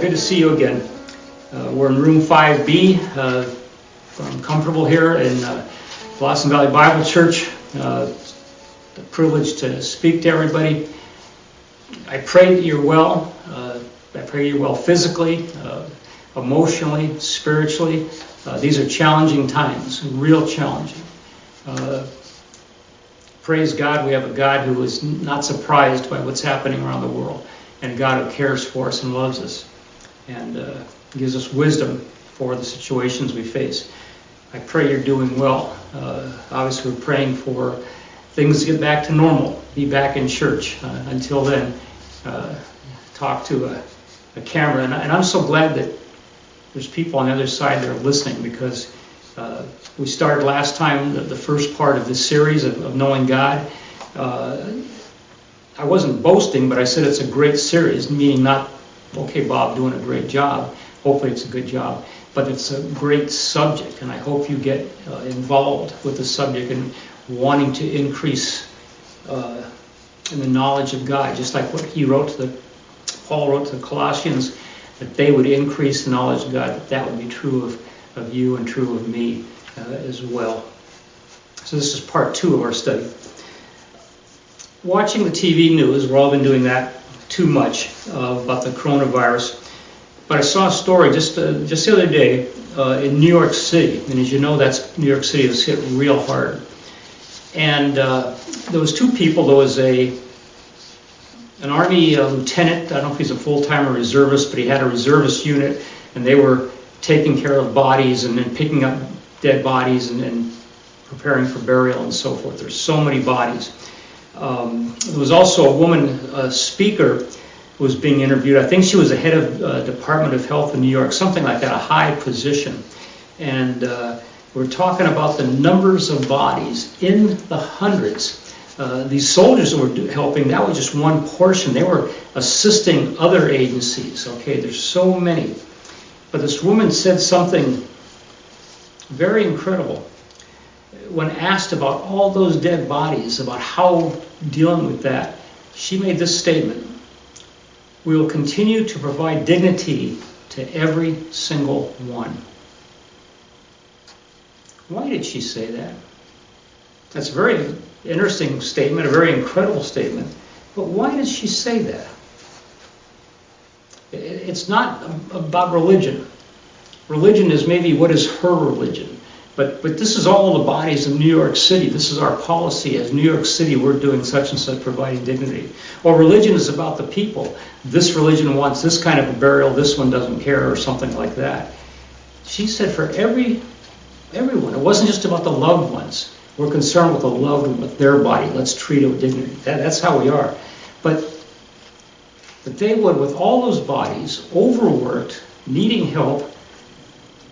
Good to see you again. Uh, we're in room 5B. Uh, I'm comfortable here in uh, Blossom Valley Bible Church. Uh, the privilege to speak to everybody. I pray that you're well. Uh, I pray you're well physically, uh, emotionally, spiritually. Uh, these are challenging times, real challenging. Praise God, we have a God who is not surprised by what's happening around the world and God who cares for us and loves us and uh, gives us wisdom for the situations we face. I pray you're doing well. Uh, obviously, we're praying for things to get back to normal, be back in church. Uh, until then, uh, talk to a, a camera. And, and, I'm so glad that there's people on the other side that are listening because uh, we started last time the, the, first part of this series of, of knowing God. Uh, I wasn't boasting, but I said it's a great series, meaning not, okay, Bob, doing a great job. Hopefully it's a good job. But it's a great subject, and I hope you get uh, involved with the subject and wanting to increase uh, in the knowledge of God, just like what he wrote to the, Paul wrote to the Colossians, that they would increase the knowledge of God, that that would be true of, of you and true of me uh, as well. So this is part two of our study watching the TV news, we've all been doing that too much uh, about the coronavirus. But I saw a story just uh, just the other day uh, in New York City, and as you know, that's New York City was hit real hard. And uh, there was two people. There was a an army uh, lieutenant. I don't know if he's a full-time or reservist, but he had a reservist unit, and they were taking care of bodies and then picking up dead bodies and, and preparing for burial and so forth. There's so many bodies. Um, there was also a woman a speaker who was being interviewed. I think she was the head of uh, Department of Health in New York, something like that, a high position. And uh, we're talking about the numbers of bodies in the hundreds. Uh, these soldiers that were helping, that was just one portion. They were assisting other agencies. Okay, there's so many. But this woman said something very incredible when asked about all those dead bodies, about how dealing with that, she made this statement We will continue to provide dignity to every single one. Why did she say that? That's a very interesting statement, a very incredible statement. But why did she say that? It's not about religion. Religion is maybe what is her religion. But, but this is all the bodies of New York City. This is our policy. As New York City, we're doing such and such, providing dignity. Well, religion is about the people. This religion wants this kind of a burial, this one doesn't care, or something like that. She said for every everyone, it wasn't just about the loved ones. We're concerned with the loved one, with their body. Let's treat it with dignity. That, that's how we are. But, but they would, with all those bodies, overworked, needing help,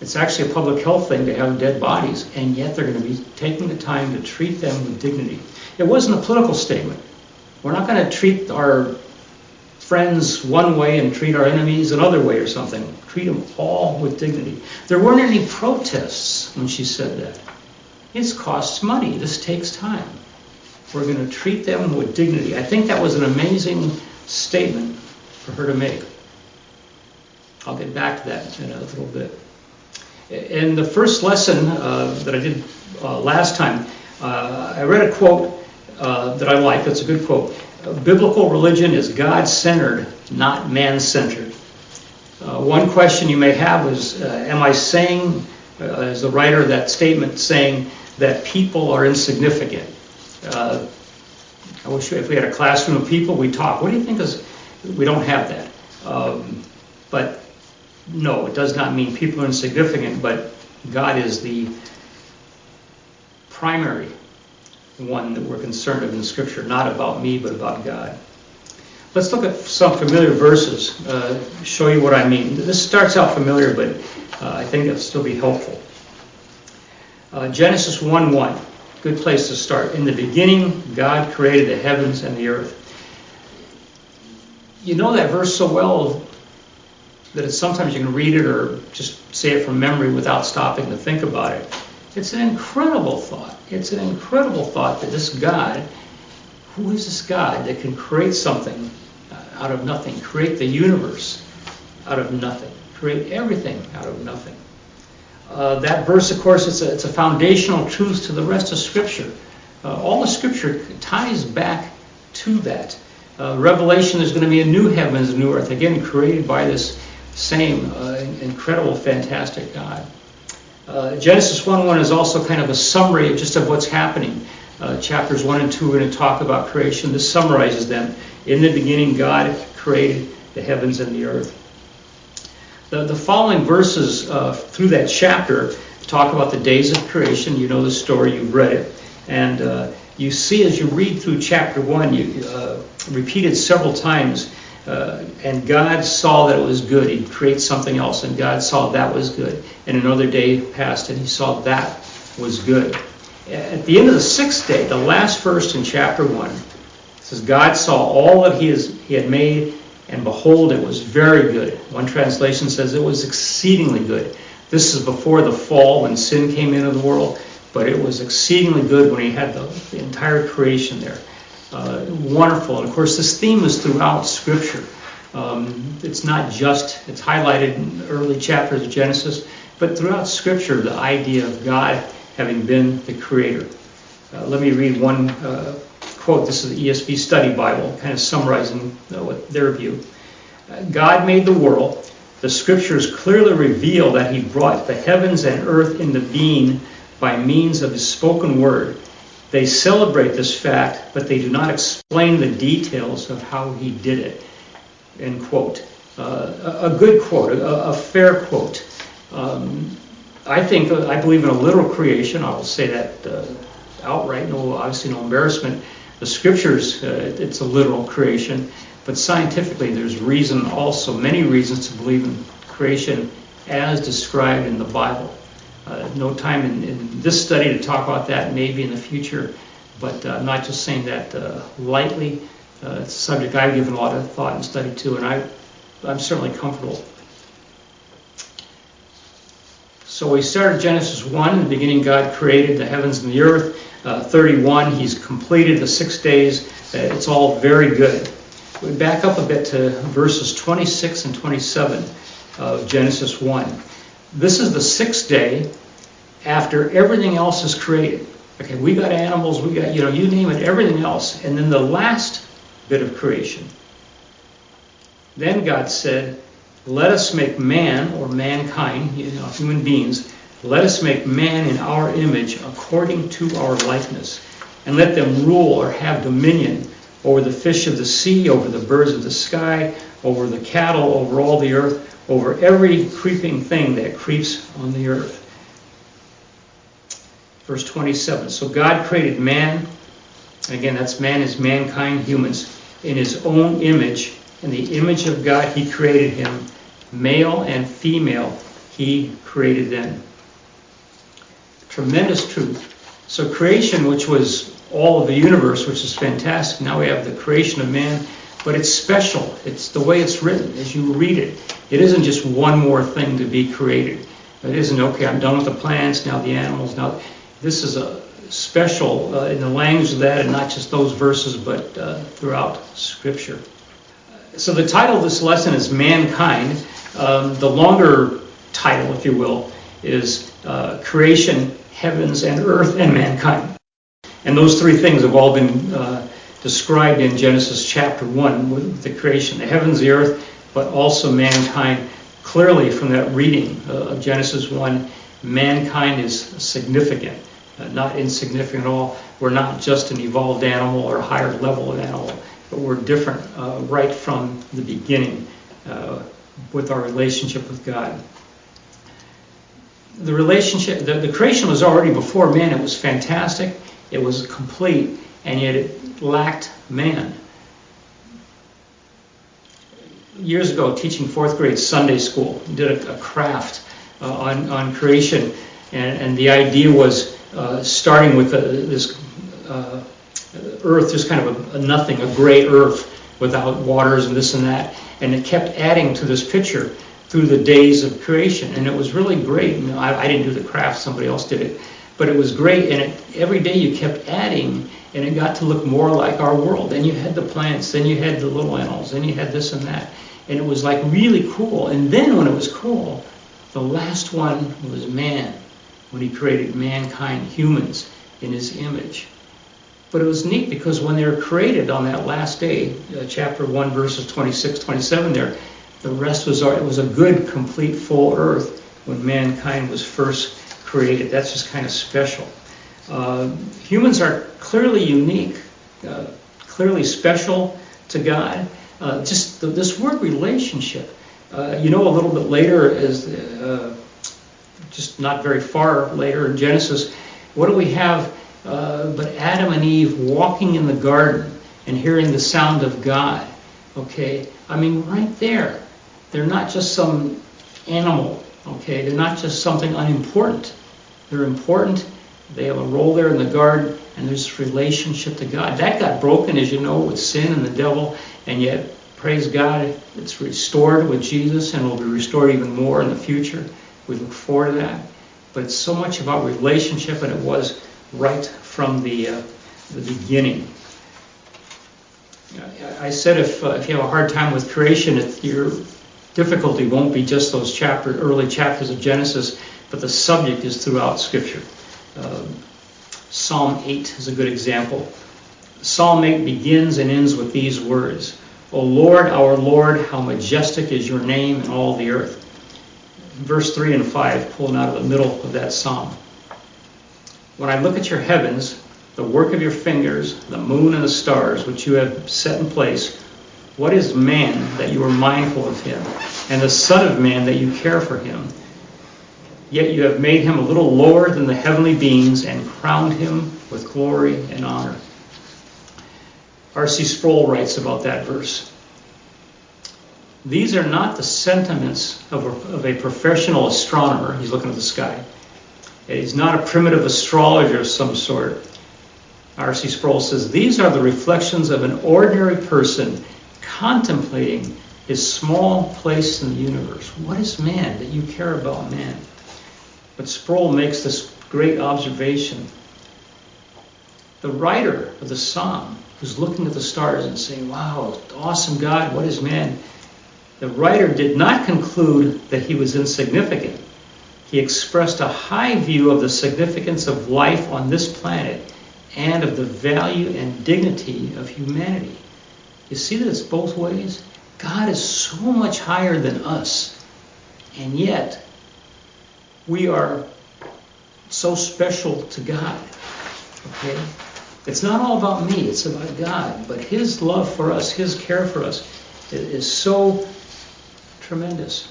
it's actually a public health thing to have dead bodies, and yet they're going to be taking the time to treat them with dignity. It wasn't a political statement. We're not going to treat our friends one way and treat our enemies another way or something. Treat them all with dignity. There weren't any protests when she said that. It costs money. This takes time. We're going to treat them with dignity. I think that was an amazing statement for her to make. I'll get back to that in a little bit. In the first lesson uh, that I did uh, last time, uh, I read a quote uh, that I like. That's a good quote. Biblical religion is God centered, not man centered. Uh, one question you may have is Am I saying, as the writer of that statement, saying that people are insignificant? I wish if we had a classroom of people, we talk. What do you think is. We don't have that. Um, but no, it does not mean people are insignificant, but God is the primary one that we're concerned of in Scripture, not about me, but about God. Let's look at some familiar verses, uh, show you what I mean. This starts out familiar, but uh, I think it'll still be helpful. Uh, Genesis 1 1, good place to start. In the beginning, God created the heavens and the earth. You know that verse so well that it's sometimes you can read it or just say it from memory without stopping to think about it. It's an incredible thought. It's an incredible thought that this God, who is this God that can create something out of nothing, create the universe, out of nothing. Create everything out of nothing. Uh, that verse, of course, it's a, it's a, foundational truth to the rest of Scripture. Uh, all the Scripture ties back to that. Uh, Revelation, there's going to be a new heavens new earth, again created by this same uh, incredible, fantastic God. Uh, Genesis 1:1 is also kind of a summary of just of what's happening. Uh, chapters 1 and 2 are going to talk about creation. This summarizes them. In the beginning, God created the heavens and the earth. The, the following verses uh, through that chapter talk about the days of creation. You know the story, you've read it. And uh, you see as you read through chapter 1, you uh, repeated several times, uh, and God saw that it was good. He'd create something else, and God saw that was good. And another day passed, and he saw that was good. At the end of the sixth day, the last verse in chapter 1, says, God saw all that he, he had made, and behold, it was very good. One translation says it was exceedingly good. This is before the fall when sin came into the world, but it was exceedingly good when he had the, the entire creation there. Uh, wonderful. And of course, this theme is throughout Scripture. Um, it's not just, it's highlighted in early chapters of Genesis, but throughout Scripture, the idea of God having been the creator. Uh, let me read one uh, quote, this is the ESV Study Bible, kind of summarizing uh, their view. Uh, God made the world. The scriptures clearly reveal that he brought the heavens and earth into being by means of his spoken word. They celebrate this fact, but they do not explain the details of how he did it. End quote. Uh, a, good quote, a, a fair quote. Um, I think, I believe in a literal creation. I will say that uh, outright, no, obviously no embarrassment the scriptures, uh, it's a literal creation, but scientifically there's reason also, many reasons to believe in creation as described in the Bible. Uh, no time in, in, this study to talk about that, maybe in the future, but uh, not just saying that uh, lightly. Uh, it's a subject I've given a lot of thought and study to, and I, I'm certainly comfortable. So we started Genesis 1. In the beginning, God created the heavens and the earth uh, 31. He's completed the six days. Uh, it's all very good. We back up a bit to verses 26 and 27 of Genesis 1. This is the sixth day after everything else is created. Okay, we got animals, we got, you know, you name it, everything else. And then the last bit of creation. Then God said, Let us make man, or mankind, you know, human beings, let us make man in our image according to our likeness, and let them rule or have dominion over the fish of the sea, over the birds of the sky, over the cattle, over all the earth, over every creeping thing that creeps on the earth. Verse 27. So God created man, again, that's man is mankind, humans, in his own image. In the image of God, he created him. Male and female, he created them. Tremendous truth. So creation, which was all of the universe, which is fantastic. Now we have the creation of man, but it's special. It's the way it's written as you read it. It isn't just one more thing to be created. It isn't okay. I'm done with the plants now, the animals now. This is a special uh, in the language of that, and not just those verses, but uh, throughout Scripture. So the title of this lesson is mankind. Um, the longer title, if you will, is uh, creation heavens and earth and mankind. And those three things have all been uh, described in Genesis chapter 1 with the creation, the heavens, the earth, but also mankind. Clearly, from that reading uh, of Genesis 1, mankind is significant, uh, not insignificant at all. We're not just an evolved animal or a higher level of animal, but we're different uh, right from the beginning uh, with our relationship with God the relationship, the, the creation was already before man. It was fantastic. It was complete, and yet it lacked man. Years ago, teaching fourth grade Sunday school, did a, a craft uh, on, on creation, and, and the idea was uh, starting with a, this uh, earth, just kind of a, a nothing, a gray earth without waters and this and that, and it kept adding to this picture through the days of creation. And it was really great. You know, I, I, didn't do the craft, somebody else did it. But it was great. And it, every day you kept adding, and it got to look more like our world. Then you had the plants, then you had the little animals, then you had this and that. and it was like really cool. And then when it was cool, the last one was man, when he created mankind, humans, in his image. But it was neat because when they were created on that last day, uh, chapter 1, verses 26, 27 there, the rest was, it was a good, complete, full earth when mankind was first created. That's just kind of special. Uh, humans are clearly unique, uh, clearly special to God. Uh, just the, this word relationship. Uh, you know, a little bit later, as uh, just not very far later in Genesis, what do we have uh, but Adam and Eve walking in the garden and hearing the sound of God? Okay, I mean, right there, they're not just some animal. Okay, they're not just something unimportant. They're important. They have a role there in the garden, and there's this relationship to God. That got broken, as you know, with sin and the devil, and yet, praise God, it's restored with Jesus and will be restored even more in the future. We look forward to that. But it's so much about relationship, and it was right from the, uh, the beginning. I said if, uh, if you have a hard time with creation, your difficulty won't be just those chapter, early chapters of Genesis, but the subject is throughout Scripture. Uh, Psalm 8 is a good example. Psalm 8 begins and ends with these words O Lord, our Lord, how majestic is your name in all the earth. Verse 3 and 5, pulling out of the middle of that psalm. When I look at your heavens, the work of your fingers, the moon and the stars, which you have set in place, what is man that you are mindful of him, and the Son of Man that you care for him? Yet you have made him a little lower than the heavenly beings and crowned him with glory and honor. R.C. Sproul writes about that verse. These are not the sentiments of a, of a professional astronomer. He's looking at the sky. He's not a primitive astrologer of some sort. R.C. Sproul says these are the reflections of an ordinary person contemplating his small place in the universe. What is man that you care about man? But Sproul makes this great observation. The writer of the psalm who's looking at the stars and saying, Wow, awesome God, what is man? The writer did not conclude that he was insignificant. He expressed a high view of the significance of life on this planet and of the value and dignity of humanity. You see that it's both ways? God is so much higher than us, and yet we are so special to God. Okay? It's not all about me, it's about God. But His love for us, His care for us, is so tremendous.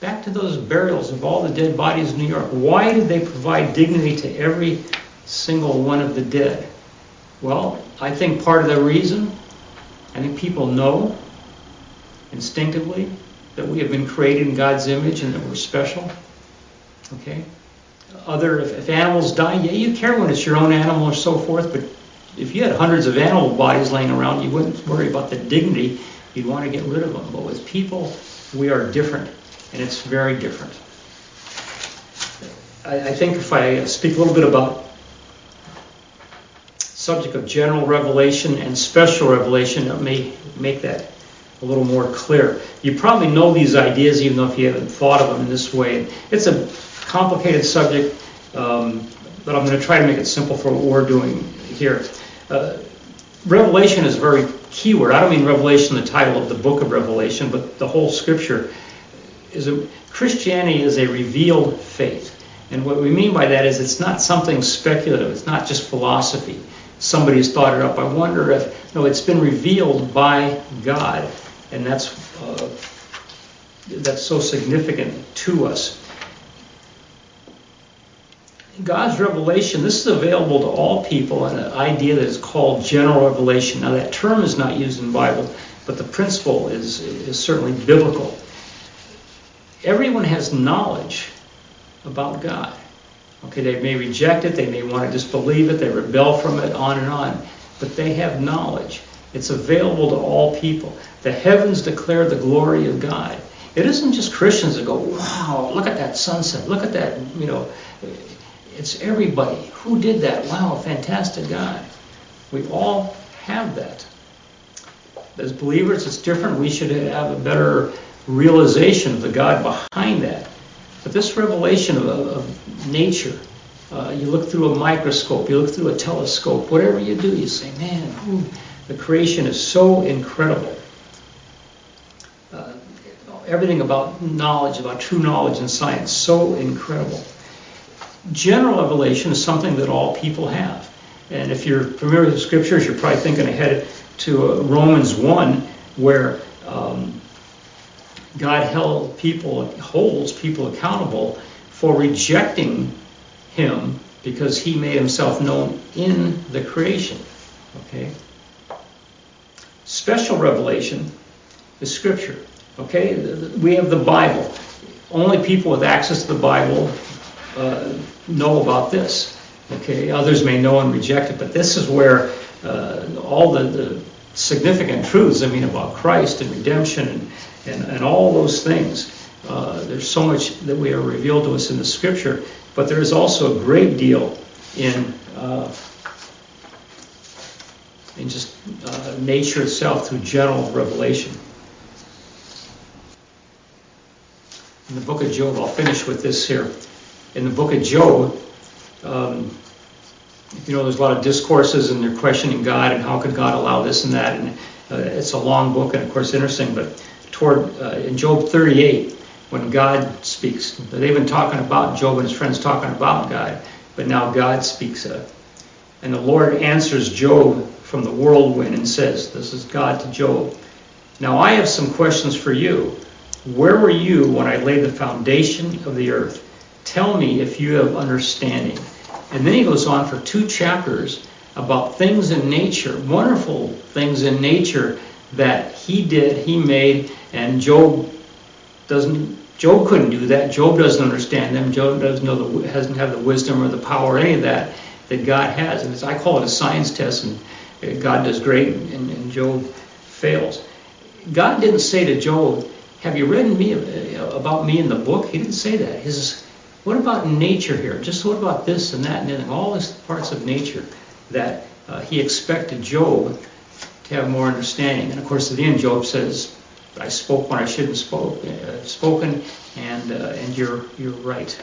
Back to those burials of all the dead bodies in New York. Why did they provide dignity to every single one of the dead? Well, I think part of the reason, I think people know instinctively that we have been created in God's image and that we're special. Okay? Other, if, if animals die, yeah, you care when it's your own animal or so forth, but if you had hundreds of animal bodies laying around, you wouldn't worry about the dignity. You'd want to get rid of them. But with people, we are different, and it's very different. I, I think if I speak a little bit about subject of general revelation and special revelation, it may make that a little more clear. You probably know these ideas, even though if you haven't thought of them in this way. It's a complicated subject, um, but I'm going to try to make it simple for what we're doing here. Uh, revelation is a very key word. I don't mean revelation, the title of the book of Revelation, but the whole scripture. Is a, Christianity is a revealed faith. And what we mean by that is it's not something speculative, it's not just philosophy. Somebody has thought it up. I wonder if, no, it's been revealed by God and that's uh, that's so significant to us. God's revelation, this is available to all people, and an idea that is called general revelation. Now, that term is not used in the Bible, but the principle is, is certainly biblical. Everyone has knowledge about God. Okay, they may reject it, they may want to disbelieve it, they rebel from it, on and on, but they have knowledge. It's available to all people. The heavens declare the glory of God. It isn't just Christians that go, wow, look at that sunset. Look at that, you know. It's everybody. Who did that? Wow, fantastic God. We all have that. as believers, it's different. We should have a better realization of the God behind that. But this revelation of, of nature, uh, you look through a microscope, you look through a telescope, whatever you do, you say, man, the creation is so incredible. Uh, everything about knowledge, about true knowledge and science, so incredible. General revelation is something that all people have. And if you're familiar with the scriptures, you're probably thinking ahead to uh, Romans 1, where um, God held people, holds people accountable for rejecting Him because He made Himself known in the creation. Okay. Special revelation is Scripture. Okay, we have the Bible. Only people with access to the Bible uh, know about this. Okay, others may know and reject it, but this is where uh, all the, the, significant truths, I mean, about Christ and redemption and, and, and all those things. Uh, there's so much that we are revealed to us in the Scripture, but there is also a great deal in uh, in just nature itself through general revelation. In the book of Job, I'll finish with this here. In the book of Job, um, you know, there's a lot of discourses and they're questioning God and how could God allow this and that. And uh, it's a long book and of course interesting. But toward uh, in Job 38, when God speaks, they've been talking about Job and his friends talking about God, but now God speaks. Uh, and the Lord answers Job from the whirlwind and says, "This is God to Job. Now I have some questions for you. Where were you when I laid the foundation of the earth? Tell me if you have understanding." And then he goes on for two chapters about things in nature, wonderful things in nature that he did, he made, and Job doesn't. Job couldn't do that. Job doesn't understand them. Job doesn't know the hasn't have the wisdom or the power or any of that that God has. And I call it a science test, and God does great, and, and Job fails. God didn't say to Job, "Have you read me about me in the book?" He didn't say that. He says, what about nature here? Just what about this and that and all these parts of nature that uh, he expected Job to have more understanding. And of course, at the end, Job says, "I spoke when I shouldn't spoke, uh, spoken, and uh, and you're you're right."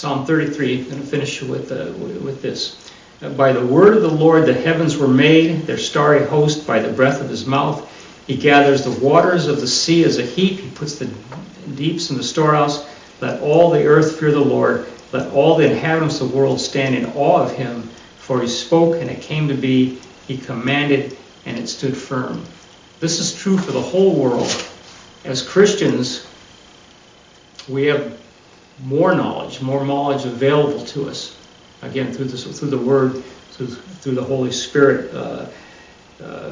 Psalm 33. I'm going to finish with uh, with this. By the word of the Lord the heavens were made, their starry host by the breath of his mouth. He gathers the waters of the sea as a heap. He puts the deeps in the storehouse. Let all the earth fear the Lord. Let all the inhabitants of the world stand in awe of him. For he spoke, and it came to be. He commanded, and it stood firm. This is true for the whole world. As Christians, we have more knowledge, more knowledge available to us. Again, through, through the Word, through, through the Holy Spirit. Uh, uh,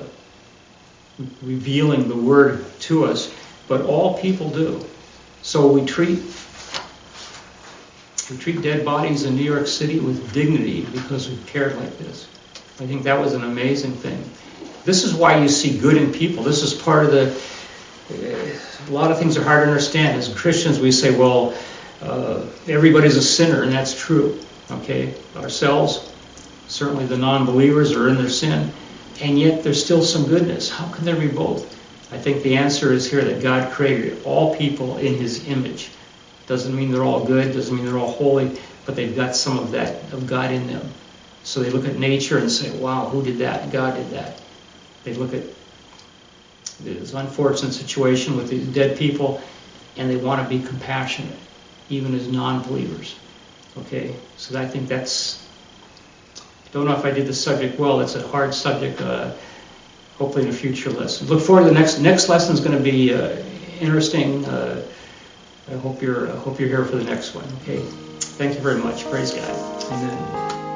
revealing the word to us, but all people do. So we treat we treat dead bodies in New York City with dignity because we cared like this. I think that was an amazing thing. This is why you see good in people. This is part of the. A lot of things are hard to understand. As Christians, we say, well, uh, everybody's a sinner, and that's true. Okay, ourselves, certainly the non-believers are in their sin and yet there's still some goodness. How can there be both? I think the answer is here that God created all people in his image. Doesn't mean they're all good, doesn't mean they're all holy, but they've got some of that of God in them. So they look at nature and say, wow, who did that? God did that. They look at this unfortunate situation with these dead people and they want to be compassionate, even as non believers. Okay? So I think that's don't know if I did the subject well. It's a hard subject. Uh, hopefully in a future lesson. Look forward to the next next lesson is going to be uh, interesting. Uh, I hope you're I hope you're here for the next one. Okay. Thank you very much. Praise God. Amen.